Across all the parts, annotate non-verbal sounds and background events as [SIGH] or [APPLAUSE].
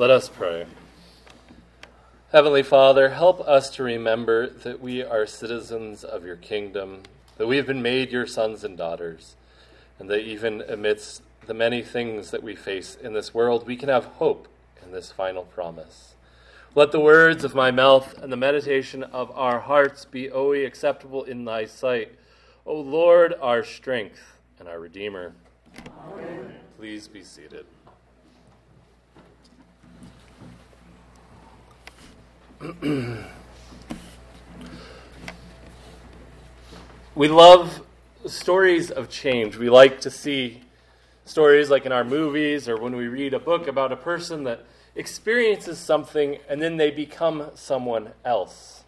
Let us pray. Heavenly Father, help us to remember that we are citizens of your kingdom, that we have been made your sons and daughters, and that even amidst the many things that we face in this world, we can have hope in this final promise. Let the words of my mouth and the meditation of our hearts be always acceptable in thy sight, O Lord, our strength and our Redeemer. Amen. Please be seated. [CLEARS THROAT] we love stories of change. We like to see stories like in our movies or when we read a book about a person that experiences something and then they become someone else.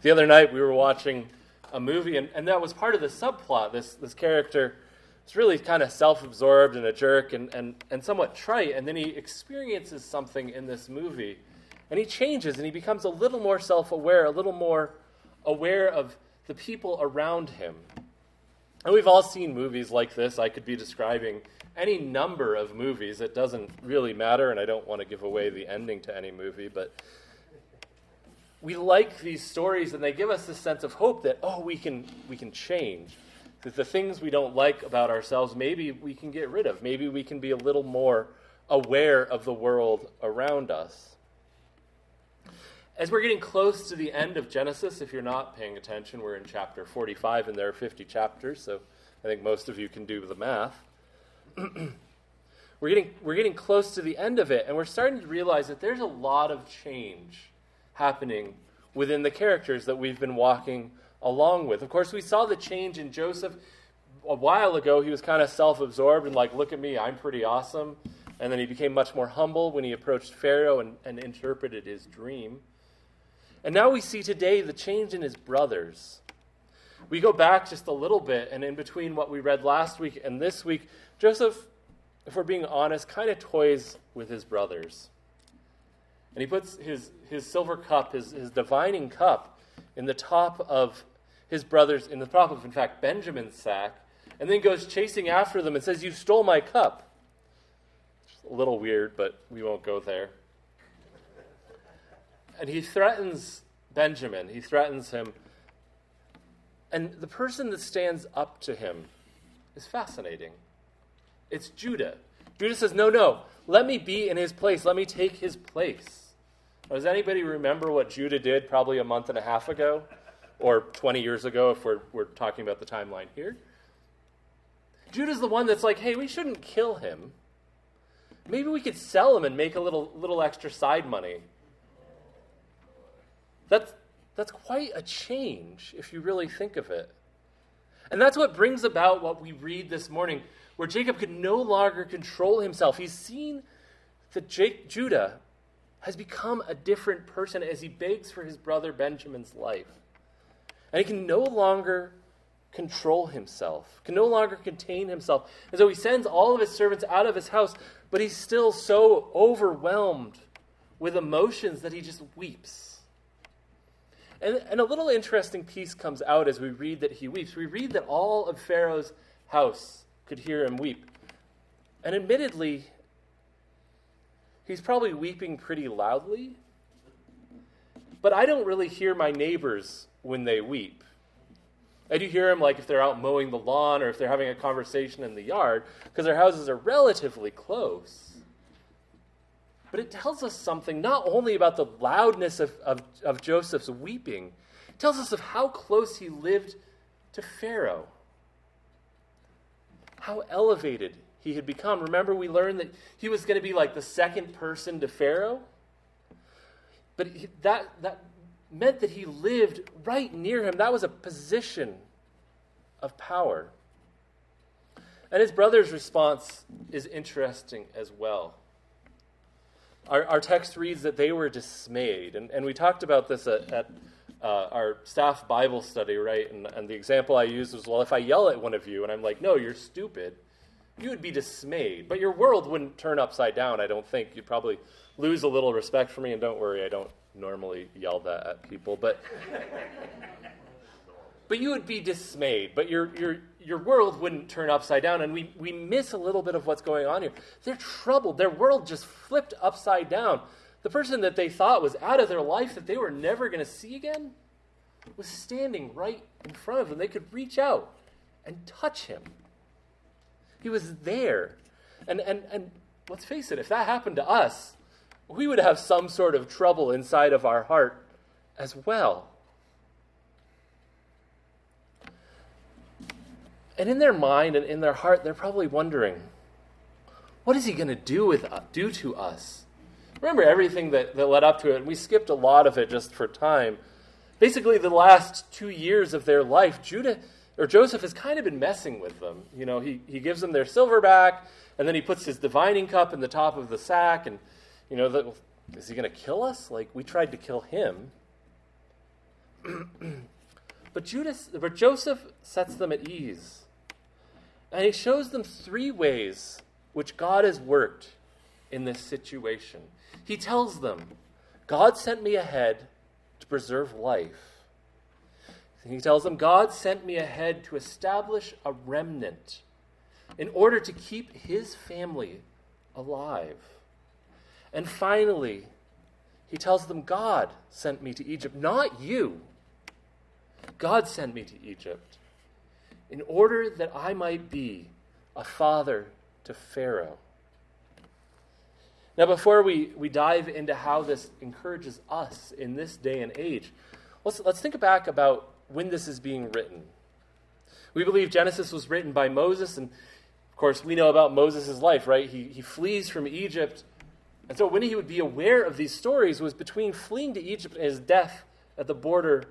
The other night we were watching a movie, and, and that was part of the subplot. This, this character is really kind of self absorbed and a jerk and, and, and somewhat trite, and then he experiences something in this movie and he changes and he becomes a little more self aware, a little more aware of the people around him. And we've all seen movies like this. I could be describing any number of movies. It doesn't really matter, and I don't want to give away the ending to any movie, but we like these stories and they give us this sense of hope that, oh, we can, we can change. That the things we don't like about ourselves, maybe we can get rid of. Maybe we can be a little more aware of the world around us. As we're getting close to the end of Genesis, if you're not paying attention, we're in chapter 45 and there are 50 chapters, so I think most of you can do the math. [CLEARS THROAT] we're, getting, we're getting close to the end of it, and we're starting to realize that there's a lot of change happening within the characters that we've been walking along with. Of course, we saw the change in Joseph a while ago. He was kind of self absorbed and like, look at me, I'm pretty awesome. And then he became much more humble when he approached Pharaoh and, and interpreted his dream. And now we see today the change in his brothers. We go back just a little bit, and in between what we read last week and this week, Joseph, if we're being honest, kind of toys with his brothers. And he puts his, his silver cup, his, his divining cup, in the top of his brothers, in the top of, in fact, Benjamin's sack, and then goes chasing after them and says, You stole my cup. A little weird, but we won't go there and he threatens Benjamin. He threatens him. And the person that stands up to him is fascinating. It's Judah. Judah says, No, no, let me be in his place. Let me take his place. Now, does anybody remember what Judah did probably a month and a half ago? Or 20 years ago, if we're, we're talking about the timeline here? Judah's the one that's like, hey, we shouldn't kill him. Maybe we could sell him and make a little, little extra side money. That's, that's quite a change if you really think of it. And that's what brings about what we read this morning, where Jacob could no longer control himself. He's seen that Jake, Judah has become a different person as he begs for his brother Benjamin's life. And he can no longer control himself, can no longer contain himself. And so he sends all of his servants out of his house, but he's still so overwhelmed with emotions that he just weeps. And, and a little interesting piece comes out as we read that he weeps. We read that all of Pharaoh's house could hear him weep. And admittedly, he's probably weeping pretty loudly. But I don't really hear my neighbors when they weep. I do hear them like if they're out mowing the lawn or if they're having a conversation in the yard, because their houses are relatively close but it tells us something not only about the loudness of, of, of Joseph's weeping, it tells us of how close he lived to Pharaoh, how elevated he had become. Remember, we learned that he was going to be like the second person to Pharaoh? But he, that, that meant that he lived right near him. That was a position of power. And his brother's response is interesting as well. Our, our text reads that they were dismayed. And, and we talked about this at, at uh, our staff Bible study, right? And, and the example I used was well, if I yell at one of you and I'm like, no, you're stupid, you would be dismayed. But your world wouldn't turn upside down, I don't think. You'd probably lose a little respect for me. And don't worry, I don't normally yell that at people. But but you would be dismayed. But your, your, your world wouldn't turn upside down. And we, we miss a little bit of what's going on here. They're troubled. Their world just flipped upside down. The person that they thought was out of their life, that they were never going to see again, was standing right in front of them. They could reach out and touch him. He was there. And, and, and let's face it, if that happened to us, we would have some sort of trouble inside of our heart as well. And in their mind and in their heart, they're probably wondering, what is he going to do with do to us? Remember everything that, that led up to it, and we skipped a lot of it just for time. Basically, the last two years of their life, Judah or Joseph has kind of been messing with them. You know, he, he gives them their silver back, and then he puts his divining cup in the top of the sack, and you know, the, is he going to kill us? Like we tried to kill him. [CLEARS THROAT] but Judas, but Joseph sets them at ease. And he shows them three ways which God has worked in this situation. He tells them, God sent me ahead to preserve life. He tells them, God sent me ahead to establish a remnant in order to keep his family alive. And finally, he tells them, God sent me to Egypt, not you. God sent me to Egypt in order that I might be a father to Pharaoh. Now, before we, we dive into how this encourages us in this day and age, let's, let's think back about when this is being written. We believe Genesis was written by Moses, and of course, we know about Moses' life, right? He, he flees from Egypt. And so, when he would be aware of these stories was between fleeing to Egypt and his death at the border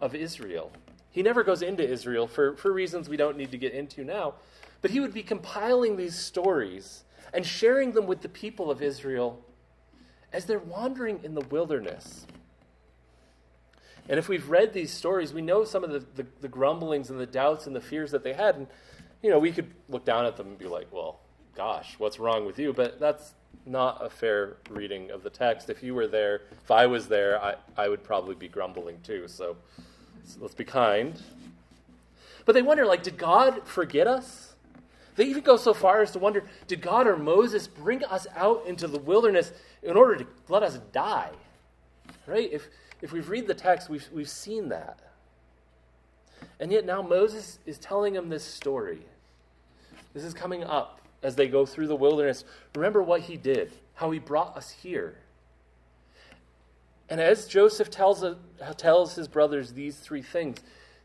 of Israel. He never goes into Israel for, for reasons we don't need to get into now. But he would be compiling these stories and sharing them with the people of Israel as they're wandering in the wilderness. And if we've read these stories, we know some of the, the, the, grumblings and the doubts and the fears that they had. And, you know, we could look down at them and be like, well, gosh, what's wrong with you? But that's not a fair reading of the text. If you were there, if I was there, I, I would probably be grumbling too. So so let's be kind. But they wonder, like, did God forget us? They even go so far as to wonder, did God or Moses bring us out into the wilderness in order to let us die? Right? If, if we've read the text, we've, we've seen that. And yet now Moses is telling them this story. This is coming up as they go through the wilderness. Remember what he did, how he brought us here. And as Joseph tells, uh, tells his brothers these three things,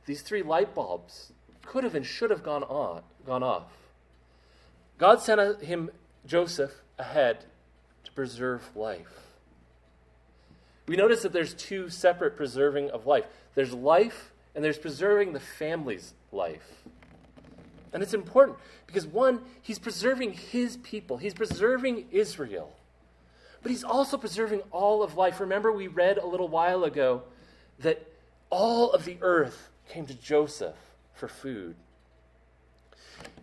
these three light bulbs could have and should have gone on, gone off. God sent uh, him, Joseph, ahead to preserve life. We notice that there's two separate preserving of life. There's life and there's preserving the family's life. And it's important because one, he's preserving his people. He's preserving Israel but he's also preserving all of life. Remember, we read a little while ago that all of the earth came to Joseph for food.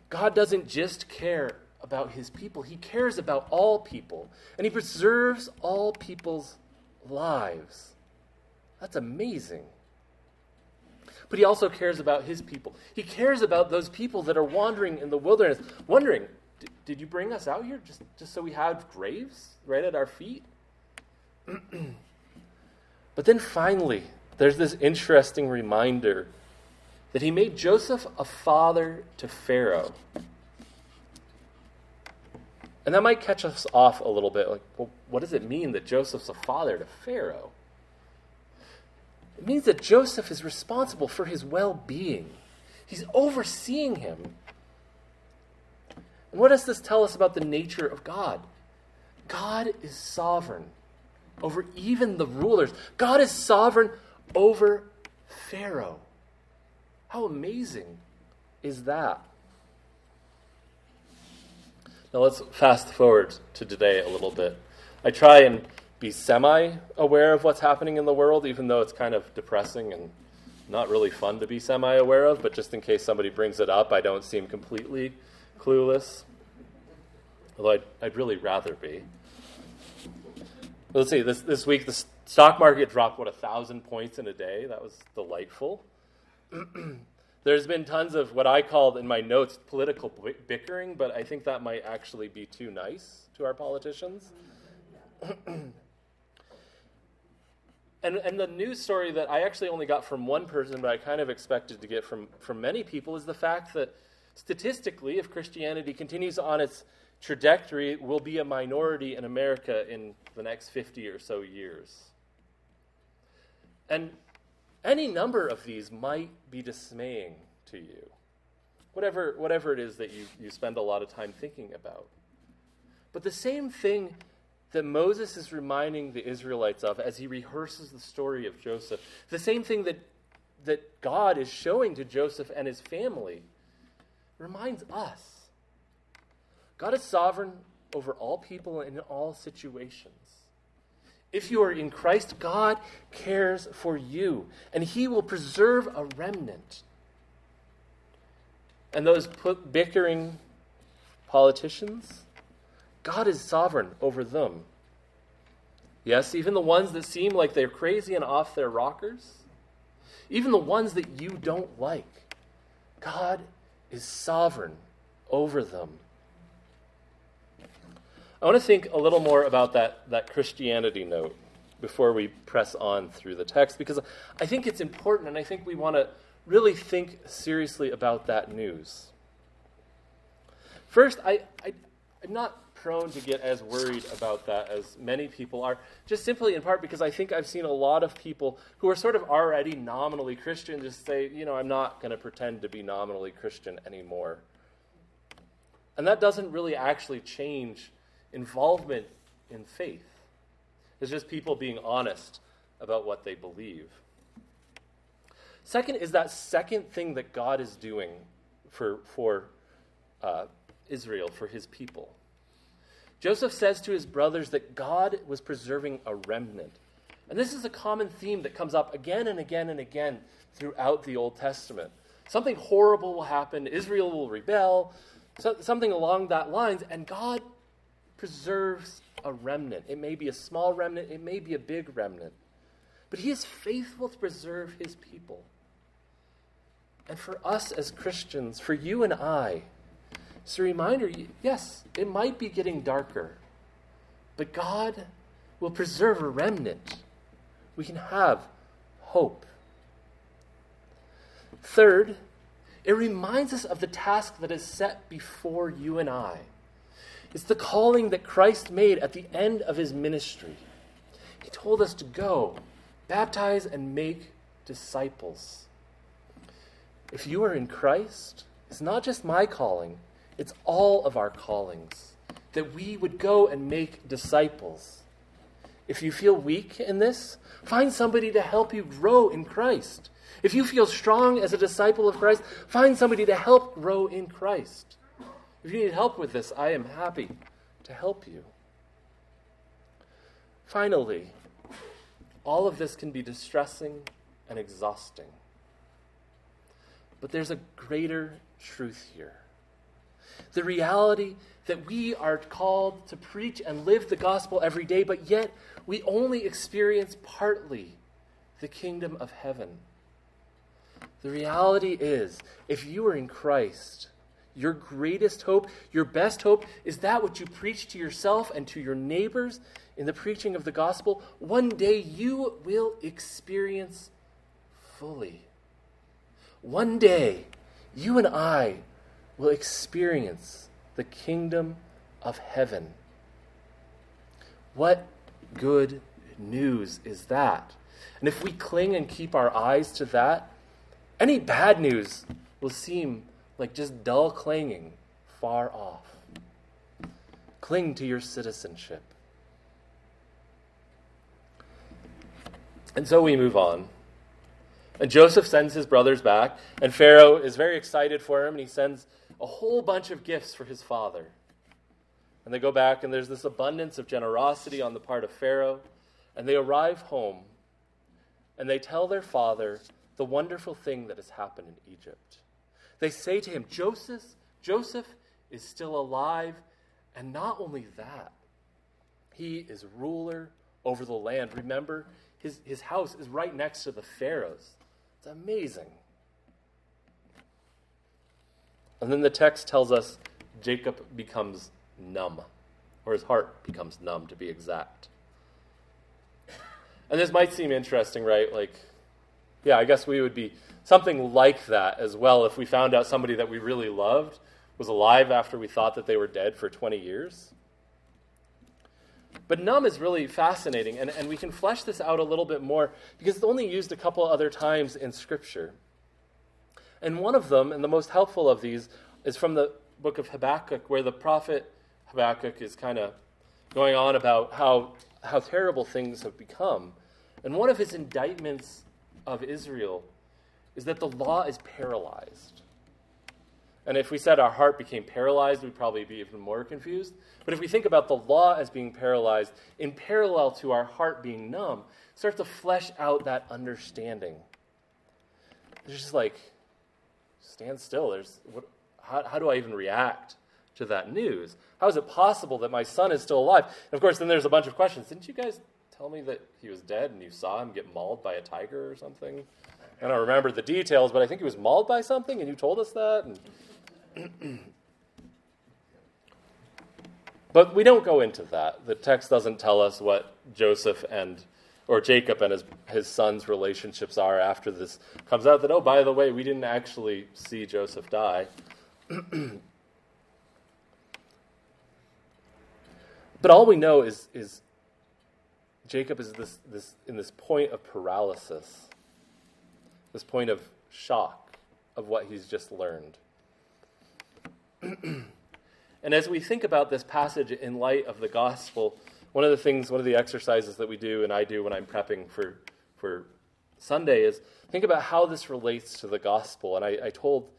God doesn't just care about his people, he cares about all people, and he preserves all people's lives. That's amazing. But he also cares about his people. He cares about those people that are wandering in the wilderness, wondering, did you bring us out here just, just so we have graves right at our feet? [CLEARS THROAT] but then finally, there's this interesting reminder that he made Joseph a father to Pharaoh. And that might catch us off a little bit. Like, well, what does it mean that Joseph's a father to Pharaoh? It means that Joseph is responsible for his well being, he's overseeing him. What does this tell us about the nature of God? God is sovereign over even the rulers. God is sovereign over Pharaoh. How amazing is that? Now let's fast forward to today a little bit. I try and be semi aware of what's happening in the world, even though it's kind of depressing and not really fun to be semi aware of, but just in case somebody brings it up, I don't seem completely clueless, although I'd, I'd really rather be. Let's see, this, this week the stock market dropped, what, a thousand points in a day? That was delightful. [CLEARS THROAT] There's been tons of what I called in my notes political bickering, but I think that might actually be too nice to our politicians. [CLEARS THROAT] and, and the news story that I actually only got from one person, but I kind of expected to get from, from many people, is the fact that statistically, if Christianity continues on its trajectory, it will be a minority in America in the next 50 or so years. And any number of these might be dismaying to you, whatever, whatever it is that you, you spend a lot of time thinking about. But the same thing that Moses is reminding the Israelites of as he rehearses the story of Joseph, the same thing that, that God is showing to Joseph and his family, reminds us. God is sovereign over all people and in all situations. If you are in Christ, God cares for you, and He will preserve a remnant. And those bickering politicians, God is sovereign over them. Yes, even the ones that seem like they're crazy and off their rockers, even the ones that you don't like, God is sovereign over them. I want to think a little more about that, that Christianity note before we press on through the text because I think it's important and I think we want to really think seriously about that news. First, I, I, not prone to get as worried about that as many people are, just simply in part because I think I've seen a lot of people who are sort of already nominally Christian just say, you know, I'm not going to pretend to be nominally Christian anymore. And that doesn't really actually change involvement in faith. It's just people being honest about what they believe. Second is that second thing that God is doing for, for uh, Israel, for his people. Joseph says to his brothers that God was preserving a remnant. And this is a common theme that comes up again and again and again throughout the Old Testament. Something horrible will happen, Israel will rebel, so, something along that lines, and God preserves a remnant. It may be a small remnant, it may be a big remnant. But he is faithful to preserve his people. And for us as Christians, for you and I, it's a reminder yes, it might be getting darker, but God will preserve a remnant. We can have hope. Third, it reminds us of the task that is set before you and I. It's the calling that Christ made at the end of his ministry. He told us to go, baptize, and make disciples. If you are in Christ, it's not just my calling, it's all of our callings that we would go and make disciples. If you feel weak in this, find somebody to help you grow in Christ. If you feel strong as a disciple of Christ, find somebody to help grow in Christ. If you need help with this, I am happy to help you. Finally, all of this can be distressing and exhausting. But there's a greater truth here. The reality that we are called to preach and live the gospel every day, but yet we only experience partly the kingdom of heaven. The reality is, if you are in Christ, your greatest hope, your best hope, is that what you preach to yourself and to your neighbors in the preaching of the gospel, one day you will experience fully. One day, you and I will experience the kingdom of heaven. What good news is that? And if we cling and keep our eyes to that, any bad news will seem like just dull clanging far off. Cling to your citizenship. And so we move on. And Joseph sends his brothers back, and Pharaoh is very excited for him, and he sends a whole bunch of gifts for his father. And they go back, and there's this abundance of generosity on the part of Pharaoh. And they arrive home, and they tell their father the wonderful thing that has happened in Egypt. They say to him, Joseph, Joseph is still alive, and not only that, he is ruler over the land. Remember, his, his house is right next to the Pharaoh's. It's amazing. And then the text tells us Jacob becomes numb, or his heart becomes numb, to be exact. And this might seem interesting, right? Like, yeah, I guess we would be something like that as well if we found out somebody that we really loved was alive after we thought that they were dead for 20 years. But numb is really fascinating, and, and we can flesh this out a little bit more because it's only used a couple other times in Scripture. And one of them, and the most helpful of these, is from the book of Habakkuk, where the prophet Habakkuk is kind of going on about how, how terrible things have become. And one of his indictments of Israel is that the law is paralyzed. And if we said our heart became paralyzed, we'd probably be even more confused. But if we think about the law as being paralyzed in parallel to our heart being numb, start to flesh out that understanding. It's just like, stand still. There's what, how, how do I even react to that news? How is it possible that my son is still alive? And of course, then there's a bunch of questions. Didn't you guys tell me that he was dead and you saw him get mauled by a tiger or something? I don't remember the details, but I think he was mauled by something, and you told us that. [CLEARS THROAT] But we don't go into that. The text doesn't tell us what Joseph and or Jacob and his his sons' relationships are after this comes out. That oh, by the way, we didn't actually see Joseph die. [CLEARS THROAT] but all we know is is Jacob is this this in this point of paralysis this point of shock of what he's just learned. [CLEARS THROAT] and as we think about this passage in light of the gospel, one of the things, one of the exercises that we do and I do when I'm prepping for, for Sunday is think about how this relates to the gospel. And I, I told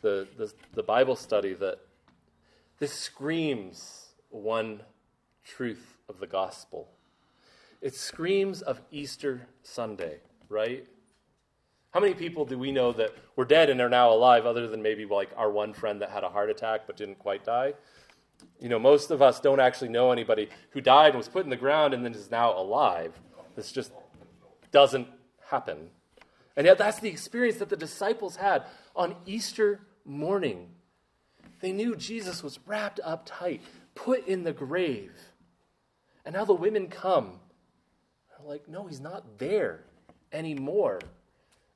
the, the, the Bible study that this screams one truth of the gospel. It screams of Easter Sunday, right? How many people do we know that were dead and are now alive, other than maybe like our one friend that had a heart attack but didn't quite die? You know, most of us don't actually know anybody who died and was put in the ground and then is now alive. This just doesn't happen. And yet, that's the experience that the disciples had on Easter morning. They knew Jesus was wrapped up tight, put in the grave. And now the women come. They're like, no, he's not there anymore.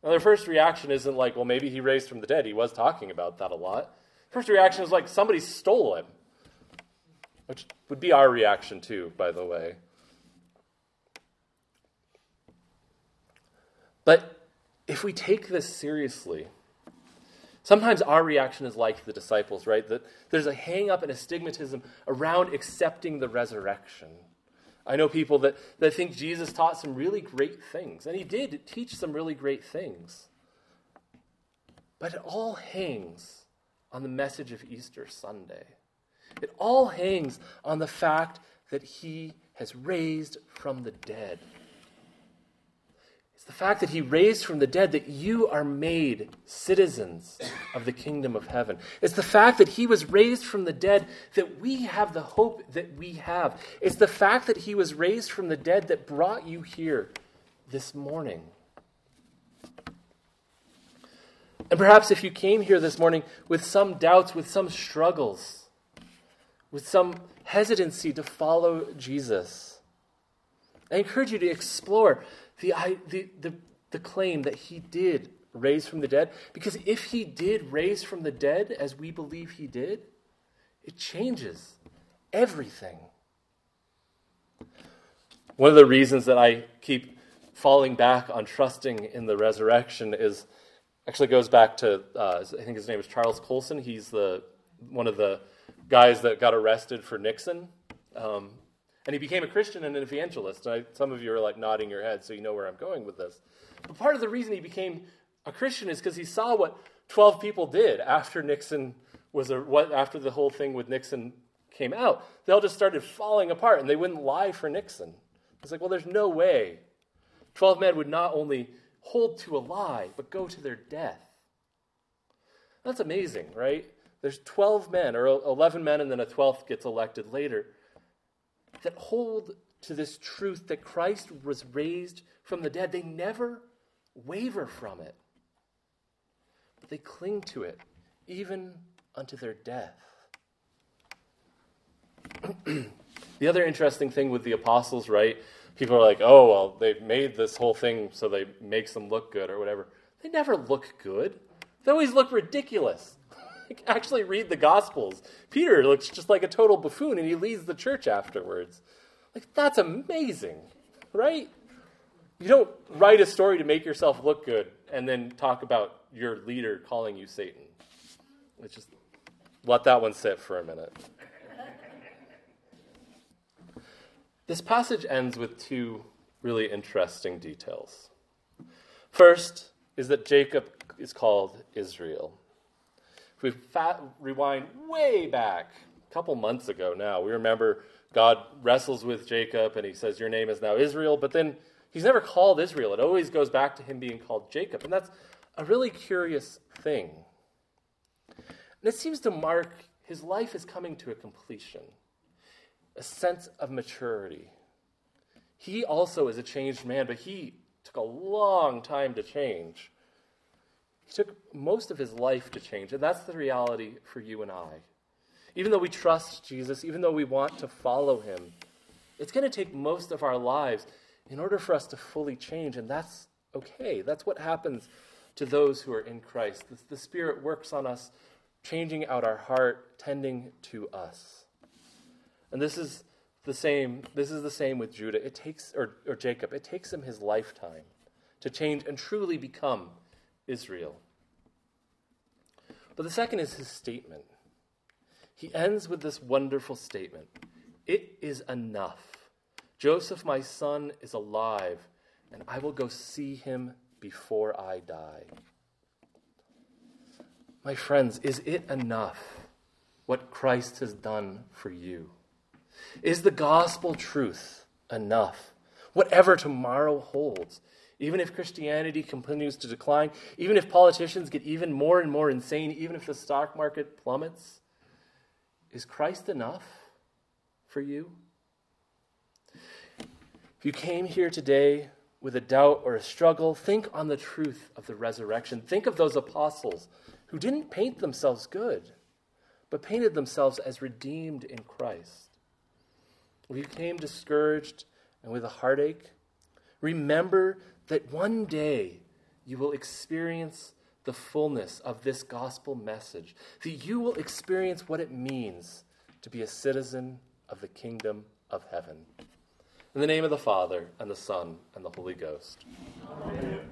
Now, their first reaction isn't like, well, maybe he raised from the dead. He was talking about that a lot. First reaction is like, somebody stole him, which would be our reaction too, by the way. But if we take this seriously, sometimes our reaction is like the disciples, right? That there's a hang up and a stigmatism around accepting the resurrection. I know people that, that think Jesus taught some really great things, and he did teach some really great things. But it all hangs on the message of Easter Sunday. It all hangs on the fact that he has raised from the dead It's the fact that he raised from the dead, that you are made citizens of the kingdom of heaven. It's the fact that he was raised from the dead that we have the hope that we have. It's the fact that he was raised from the dead that brought you here this morning. And perhaps if you came here this morning with some doubts, with some struggles, with some hesitancy to follow Jesus, I encourage you to explore the, the, the, the claim that he did raise from the dead. Because if he did raise from the dead, as we believe he did, it changes everything. One of the reasons that I keep falling back on trusting in the resurrection is actually goes back to uh, I think his name is Charles Colson. He's the one of the guys that got arrested for Nixon. Um, and he became a Christian and an evangelist. And I, some of you are like nodding your head, so you know where I'm going with this. But part of the reason he became a Christian is because he saw what 12 people did after Nixon was a, what, after the whole thing with Nixon came out. They all just started falling apart, and they wouldn't lie for Nixon. It's like, well, there's no way. 12 men would not only hold to a lie, but go to their death. That's amazing, right? There's 12 men, or 11 men, and then a 12th gets elected later that hold to this truth that Christ was raised from the dead, they never waver from it. But they cling to it, even unto their death. [CLEARS THROAT] the other interesting thing with the apostles, right? People are like, oh, well, they made this whole thing so they makes them look good or whatever. They never look good. They always look ridiculous. Actually, read the Gospels. Peter looks just like a total buffoon, and he leads the church afterwards. Like, that's amazing, right? You don't write a story to make yourself look good and then talk about your leader calling you Satan. Let's just let that one sit for a minute. This passage ends with two really interesting details. First is that Jacob is called Israel. If we fat, rewind way back, a couple months ago now, we remember God wrestles with Jacob and he says, Your name is now Israel, but then he's never called Israel. It always goes back to him being called Jacob. And that's a really curious thing. And it seems to mark his life is coming to a completion a sense of maturity. He also is a changed man, but he took a long time to change. He took most of his life to change, and that's the reality for you and I. Even though we trust Jesus, even though we want to follow him, it's going to take most of our lives in order for us to fully change, and that's okay. That's what happens to those who are in Christ. The, the Spirit works on us, changing out our heart, tending to us. And this is the same, this is the same with Judah. It takes or, or Jacob, it takes him his lifetime to change and truly become Israel. But the second is his statement. He ends with this wonderful statement It is enough. Joseph, my son, is alive, and I will go see him before I die. My friends, is it enough what Christ has done for you? Is the gospel truth enough? Whatever tomorrow holds, even if Christianity continues to decline, even if politicians get even more and more insane, even if the stock market plummets, is Christ enough for you? If you came here today with a doubt or a struggle, think on the truth of the resurrection. Think of those apostles who didn't paint themselves good, but painted themselves as redeemed in Christ. If you came discouraged and with a heartache, remember that one day you will experience the fullness of this gospel message, that you will experience what it means to be a citizen of the kingdom of heaven. In the name of the Father, and the Son, and the Holy Ghost. Amen.